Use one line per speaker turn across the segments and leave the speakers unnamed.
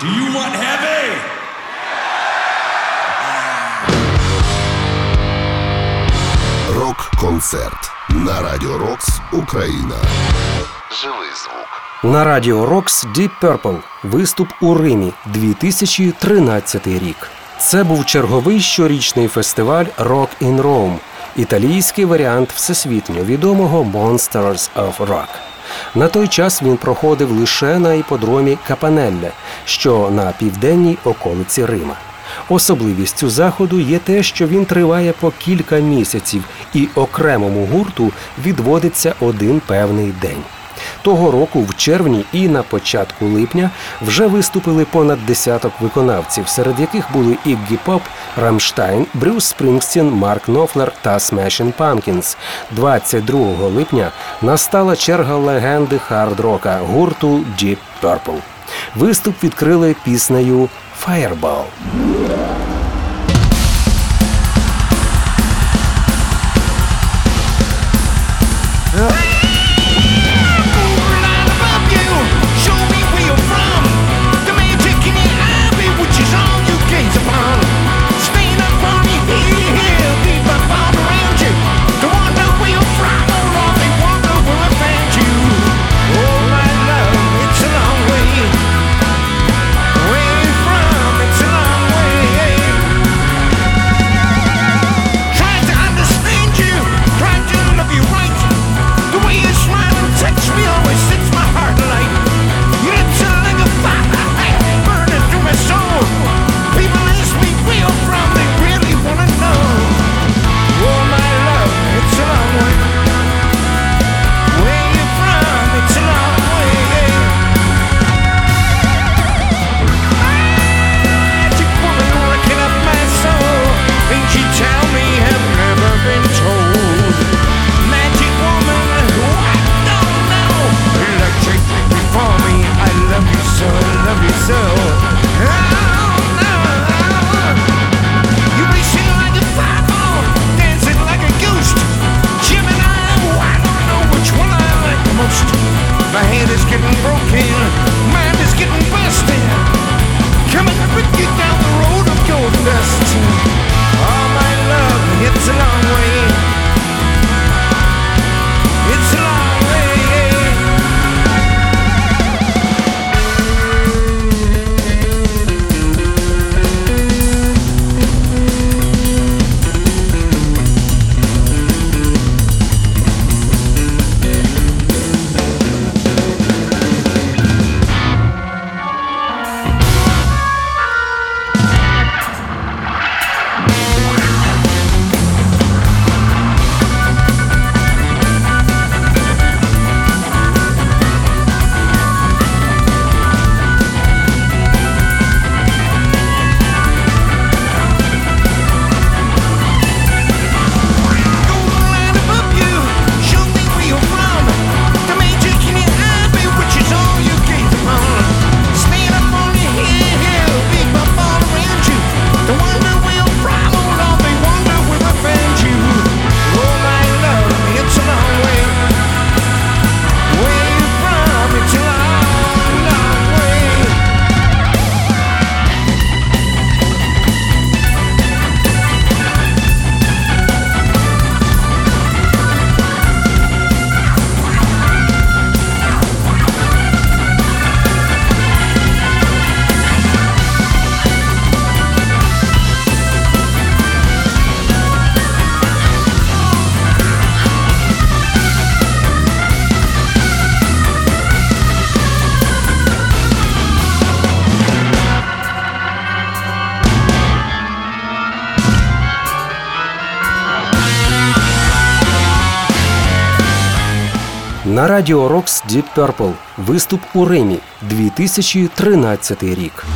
Do you want heavy?
Рок-концерт на Радіо Рокс Україна. Живий звук.
На радіо Рокс Deep Purple. Виступ у Римі 2013 рік. Це був черговий щорічний фестиваль Rock in Rome, італійський варіант всесвітньо відомого Monsters of Rock. На той час він проходив лише на іподромі Капанелле, що на південній околиці Рима. Особливістю заходу є те, що він триває по кілька місяців, і окремому гурту відводиться один певний день. Того року, в червні і на початку липня, вже виступили понад десяток виконавців, серед яких були Іггі Поп, Рамштайн, Брюс Спрінгстін, Марк Нофлер та Smashing Pumpkins. 22 липня настала черга легенди хард-рока гурту Deep Purple. Виступ відкрили піснею Fireball. На радіо Рокс Deep Purple. Виступ у Римі 2013 рік.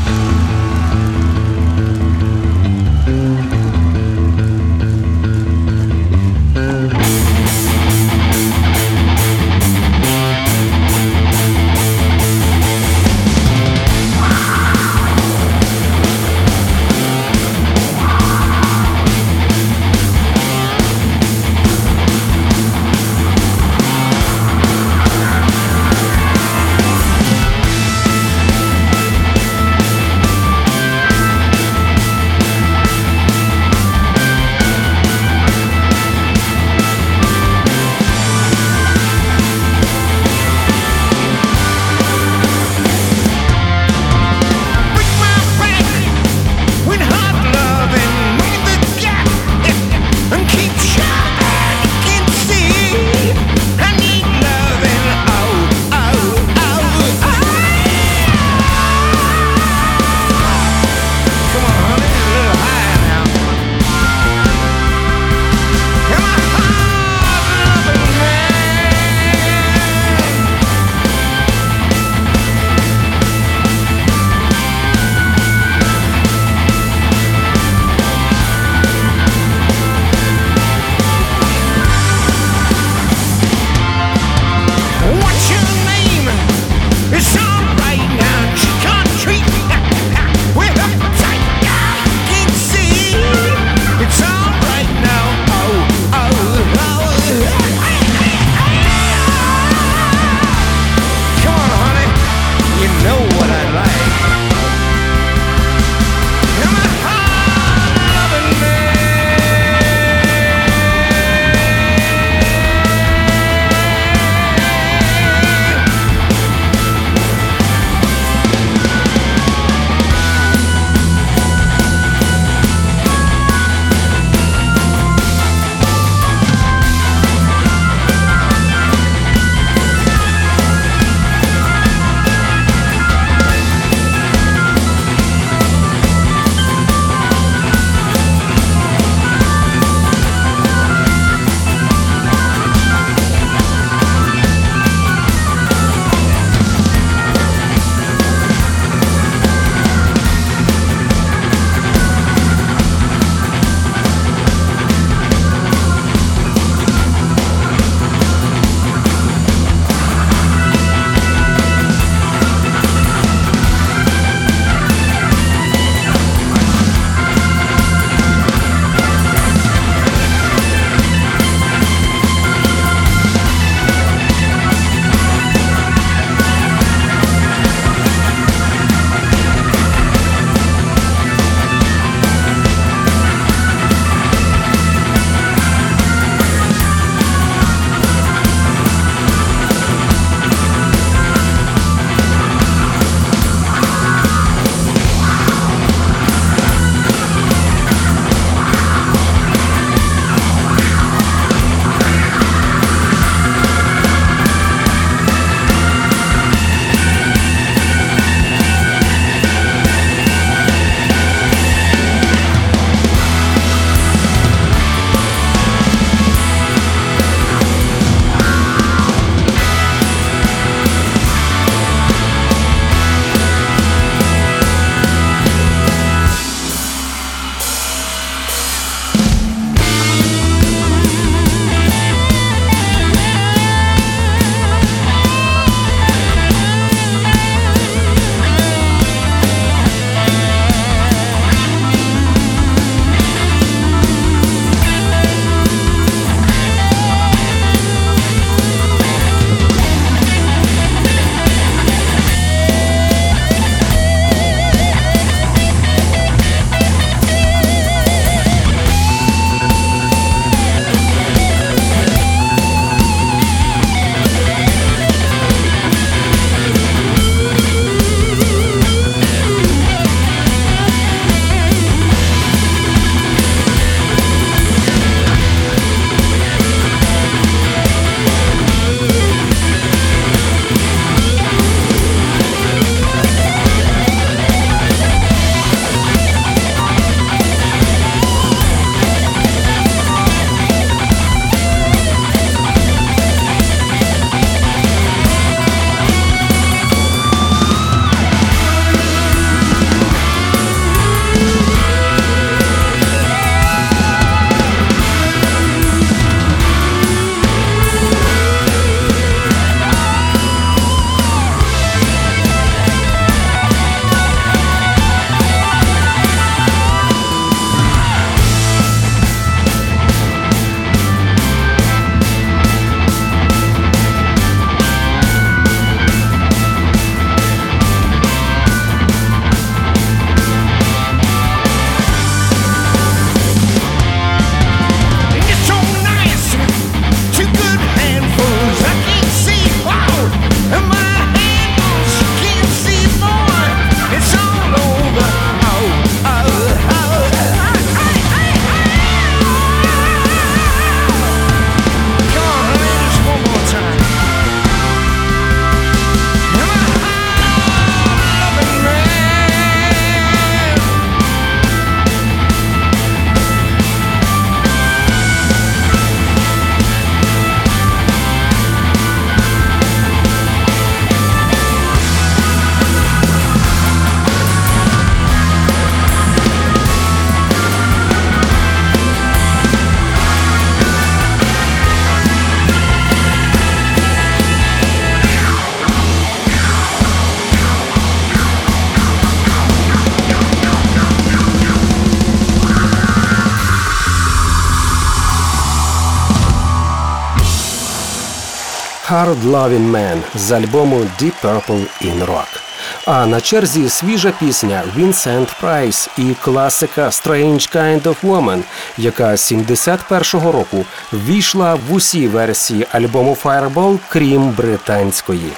Hard Loving Man з альбому Deep Purple in Rock. А на черзі свіжа пісня Vincent Price і класика Strange Kind of Woman, яка 71-го року ввійшла в усі версії альбому Fireball, крім британської.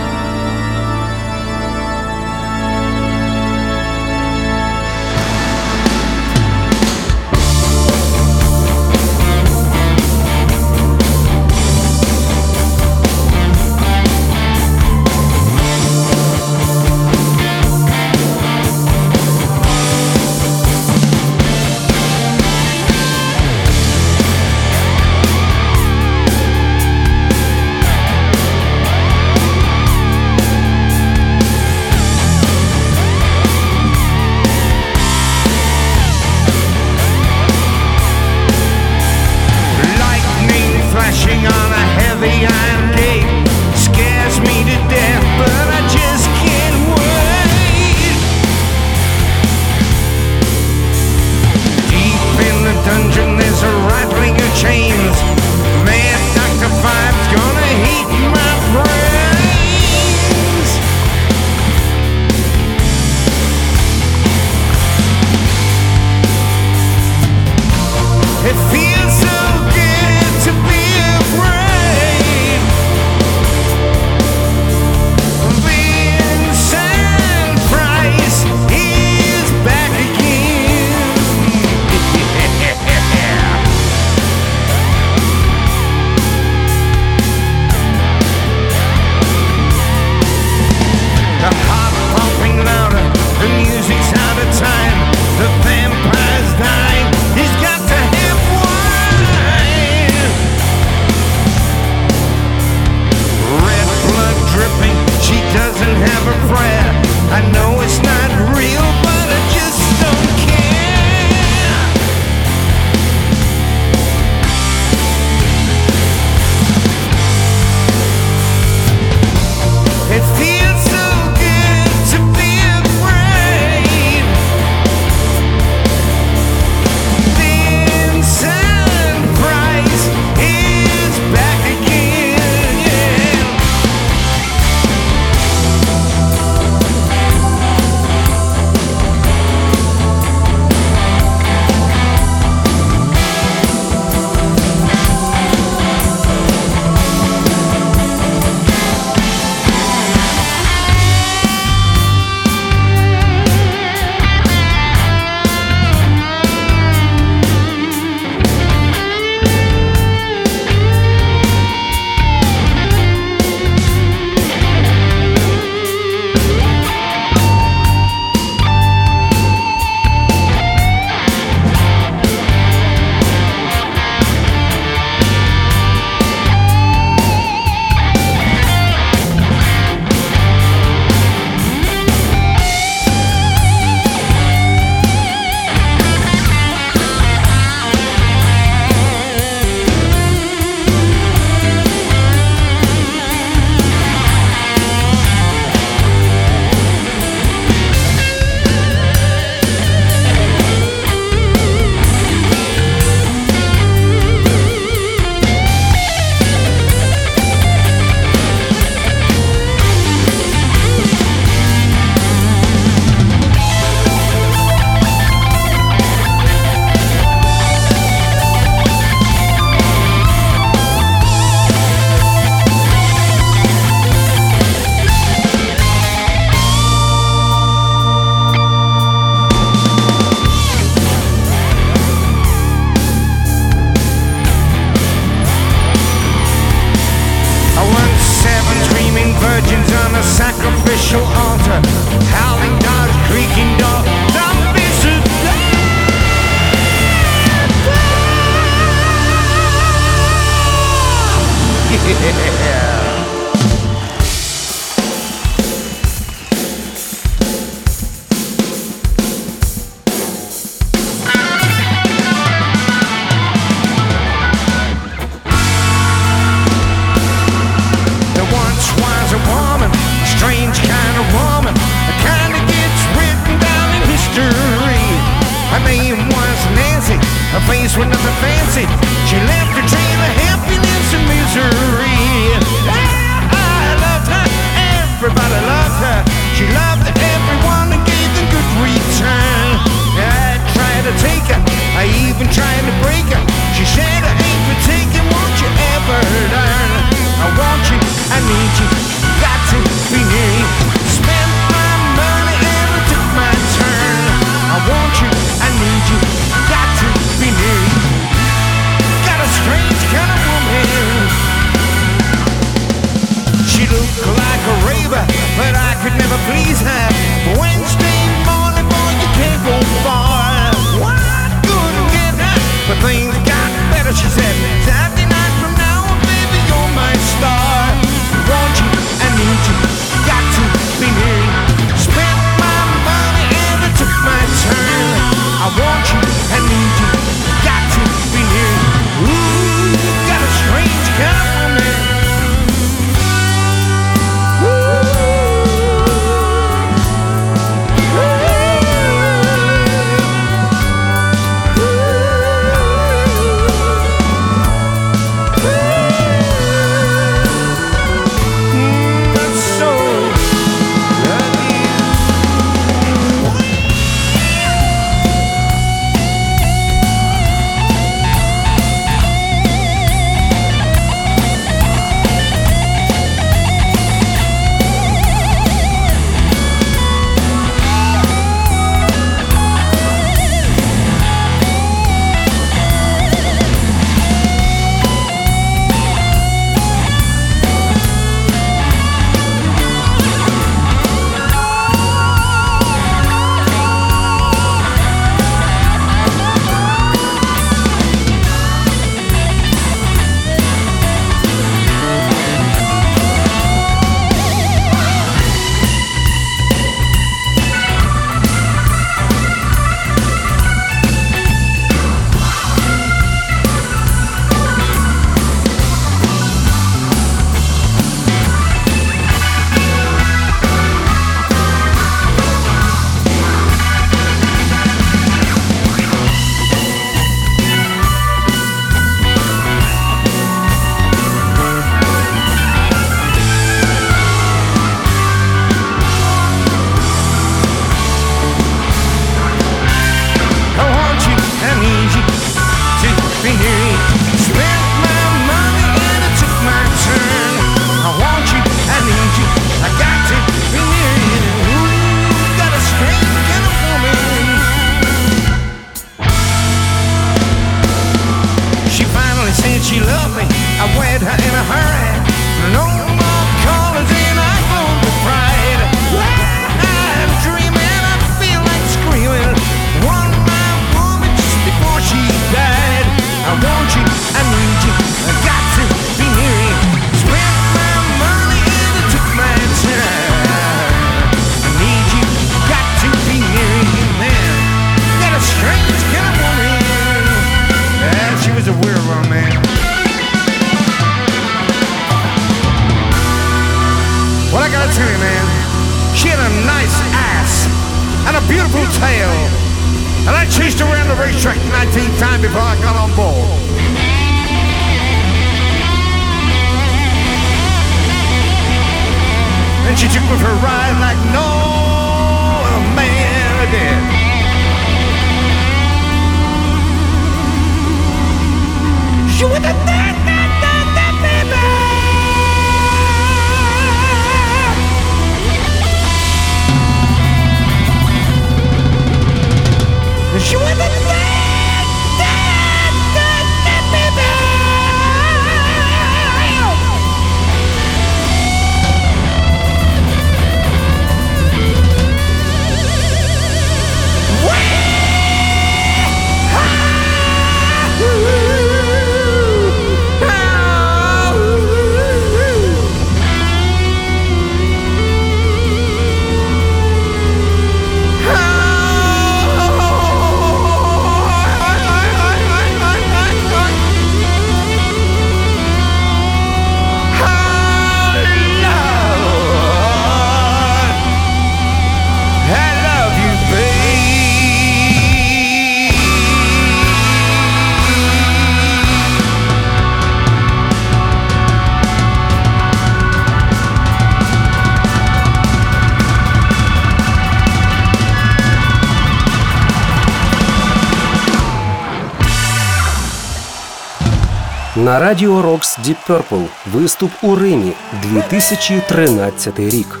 На радіо Рокс Deep Purple виступ у Римі 2013 рік.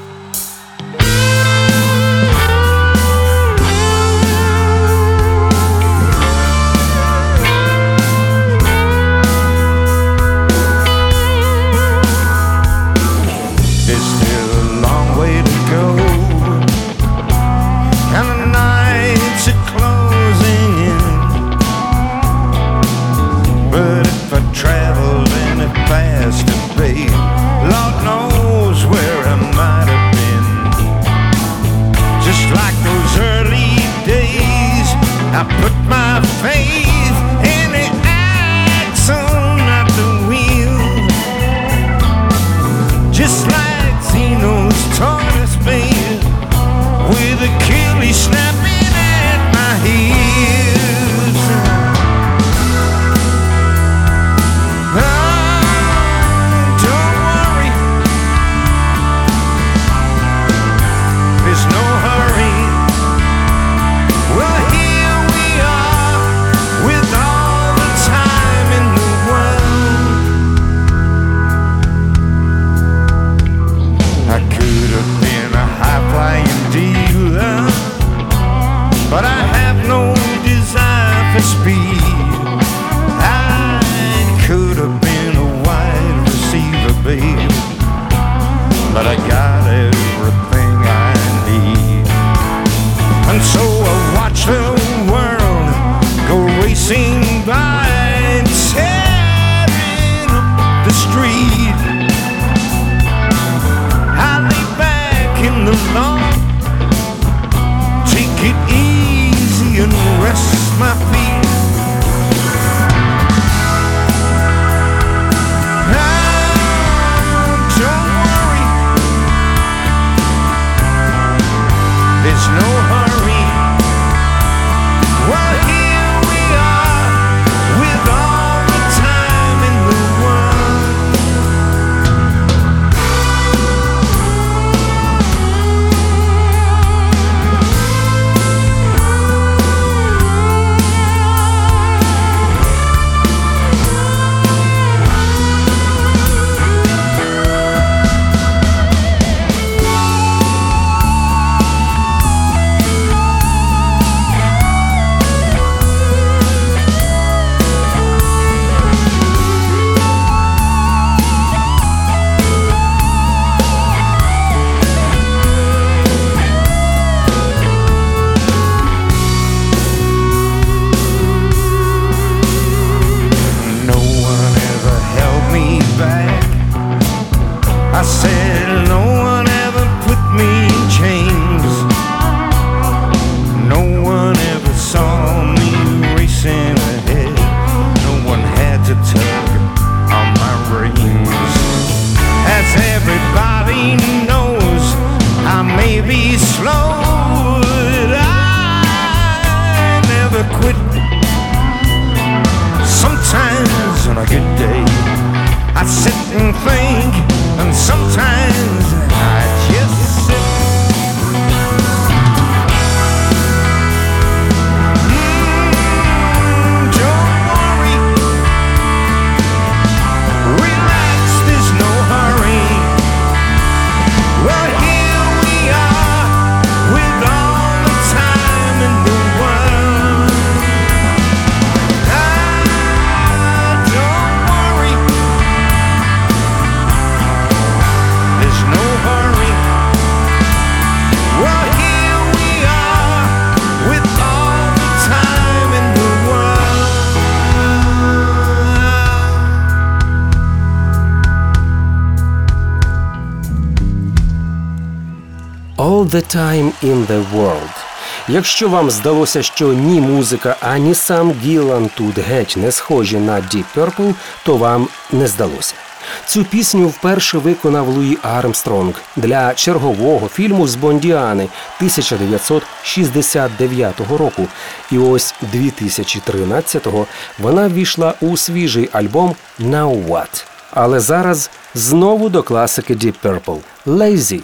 All the Time in the World. Якщо вам здалося, що ні музика, ані сам Гілан тут геть не схожі на Deep Purple, то вам не здалося. Цю пісню вперше виконав Луї Армстронг для чергового фільму з Бондіани 1969 року. І ось 2013-го вона ввійшла у свіжий альбом «Now What?». Але зараз знову до класики Deep Purple – «Lazy».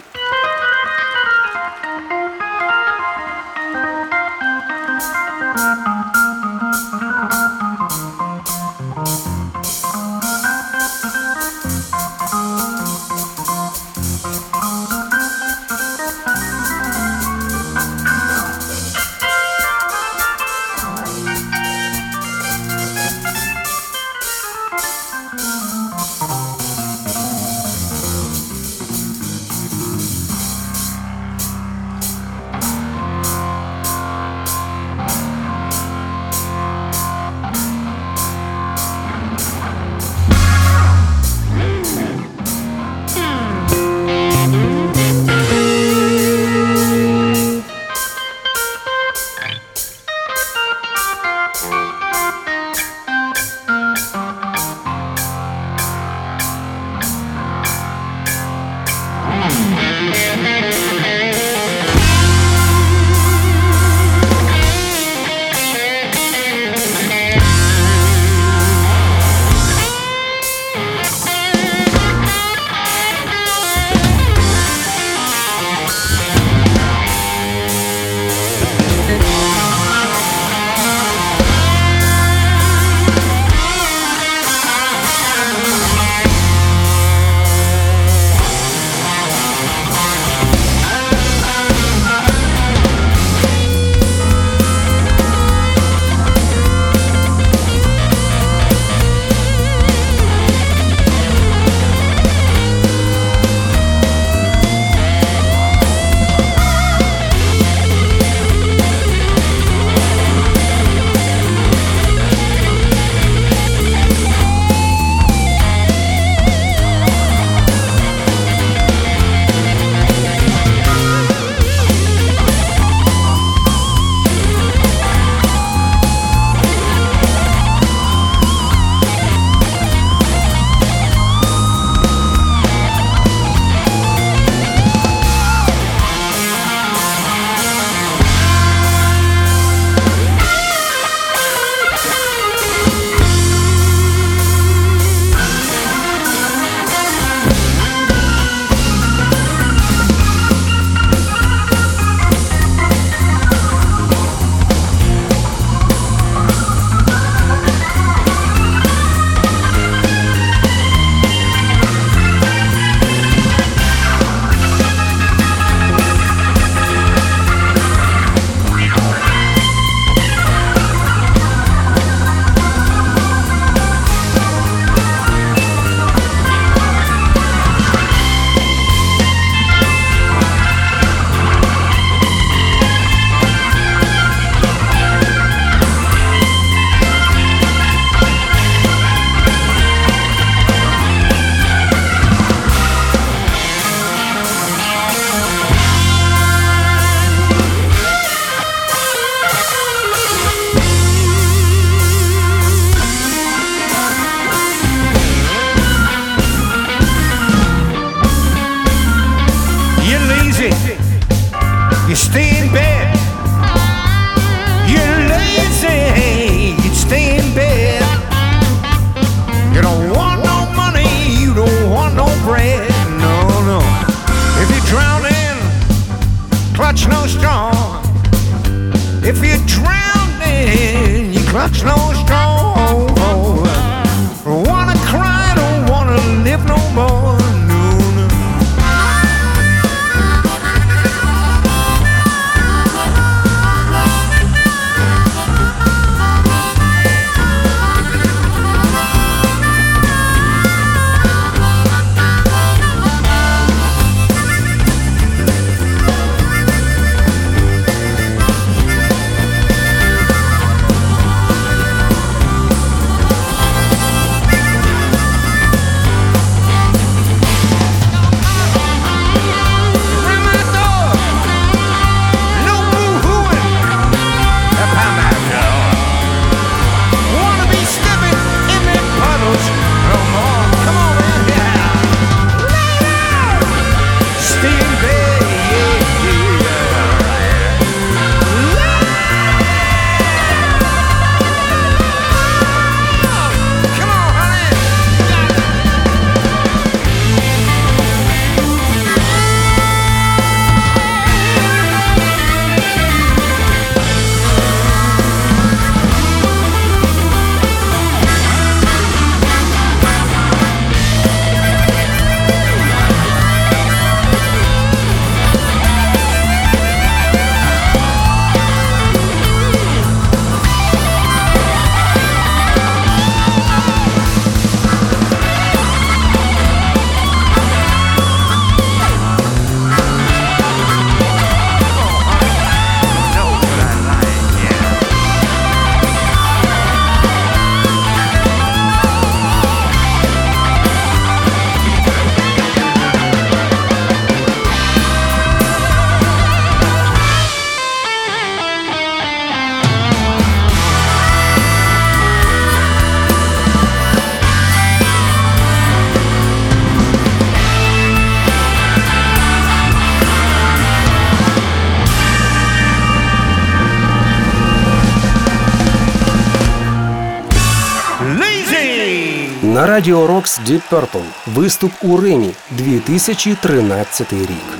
На радіо Рокс Deep Purple. Виступ у Римі 2013 рік.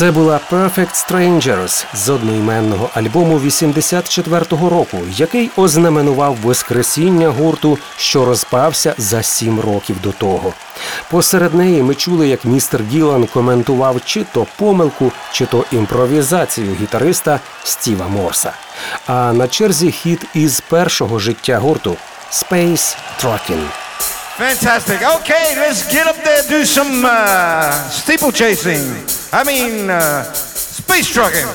Це була Perfect Strangers з одноіменного альбому 84-го року, який ознаменував воскресіння гурту, що розпався за сім років до того. Посеред неї ми чули, як містер Гілан коментував чи то помилку, чи то імпровізацію гітариста Стіва Морса. А на черзі хіт із першого життя гурту Space Trucking.
Fantastic. Okay, let's get up there, do some uh, steeplechasing. I mean, uh, space trucking.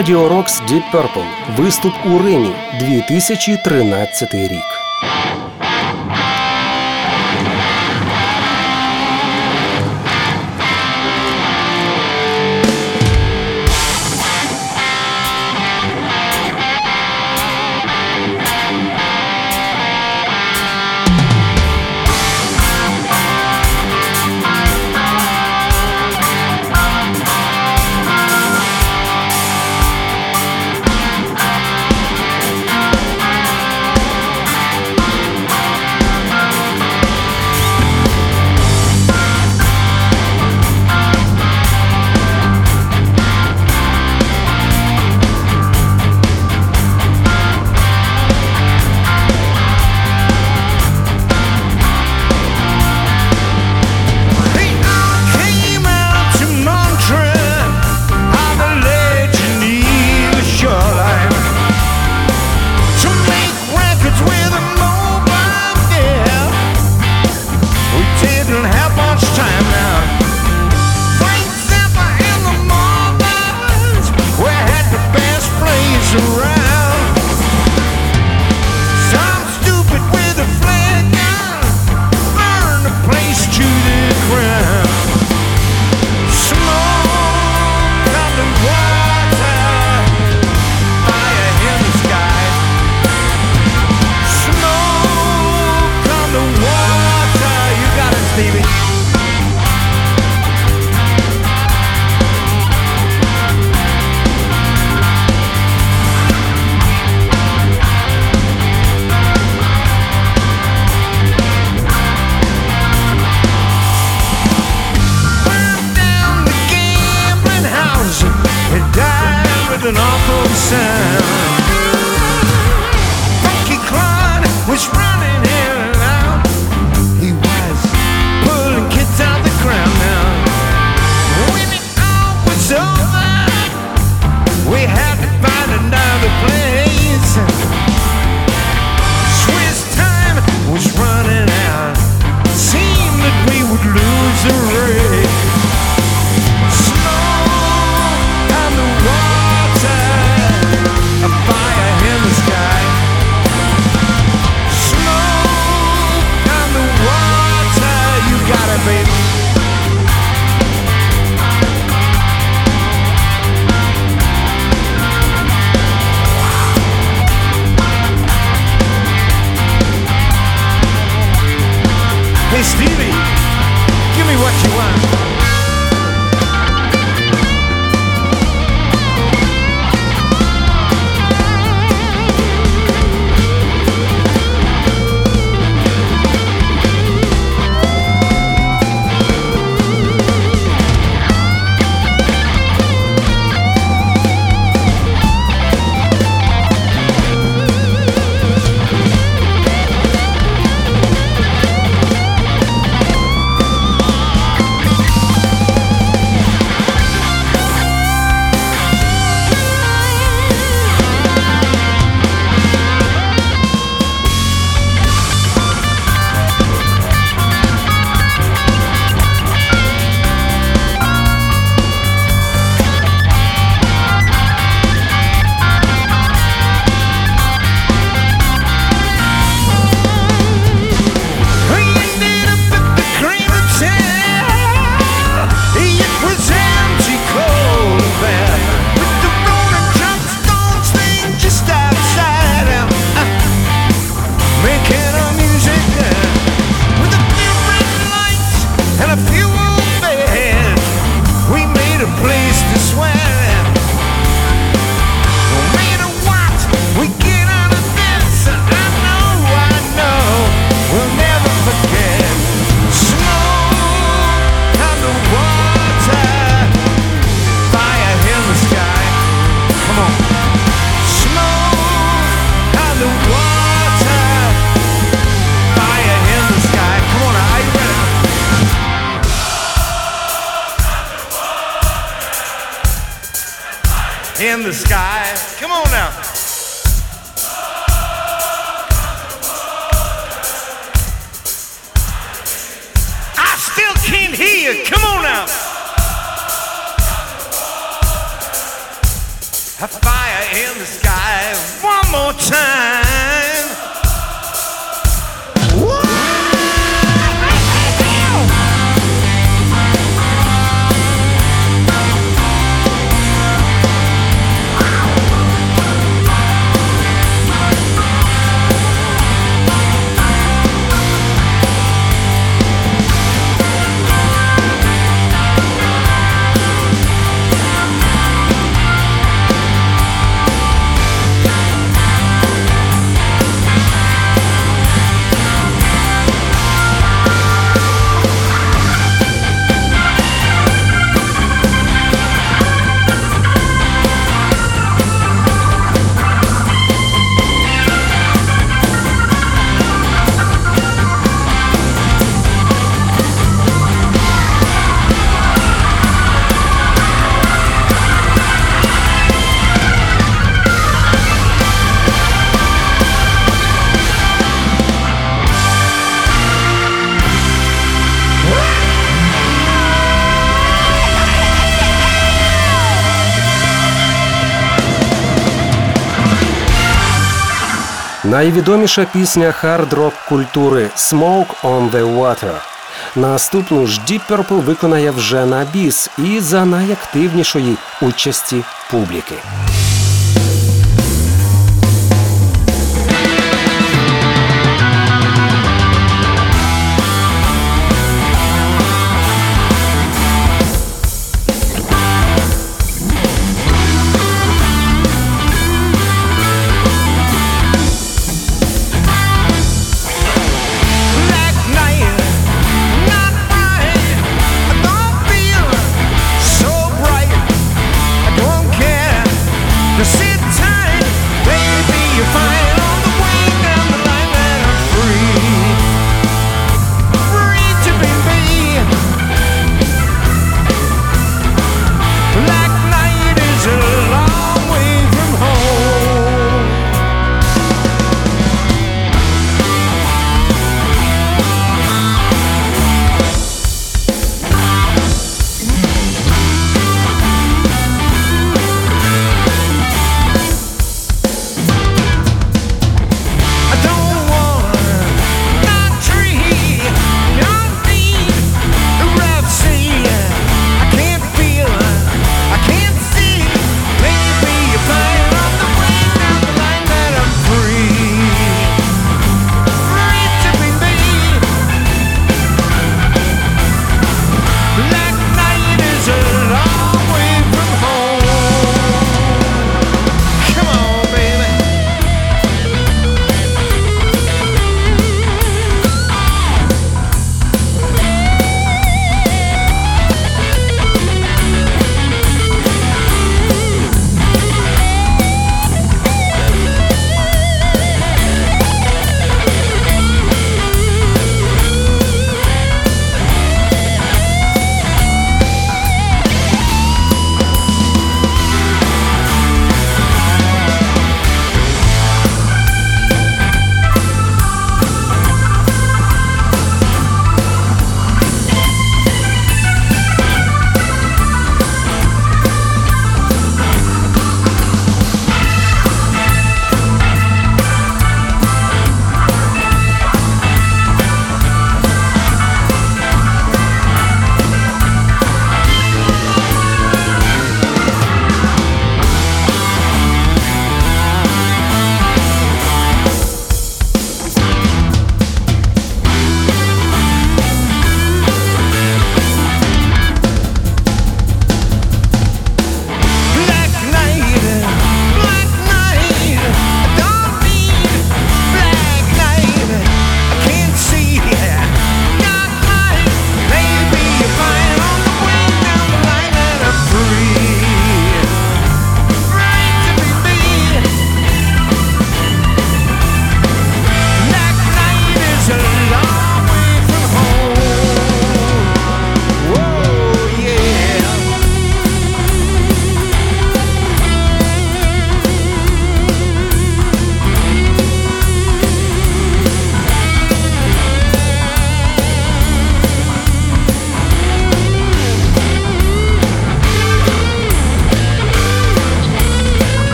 Радіо Рокс Deep Purple. Виступ у Римі 2013 рік. an awful sound. Frankie Klein was.
Найвідоміша пісня хард-рок культури «Smoke on the Water». Наступну ж Deep Purple виконає вже на біс і за найактивнішої участі публіки.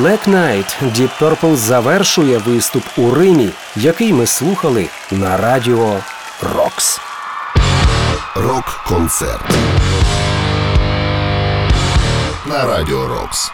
Black Knight Deep Purple завершує виступ у Римі, який ми слухали на радіо Рокс.
Рок-концерт на радіо Рокс.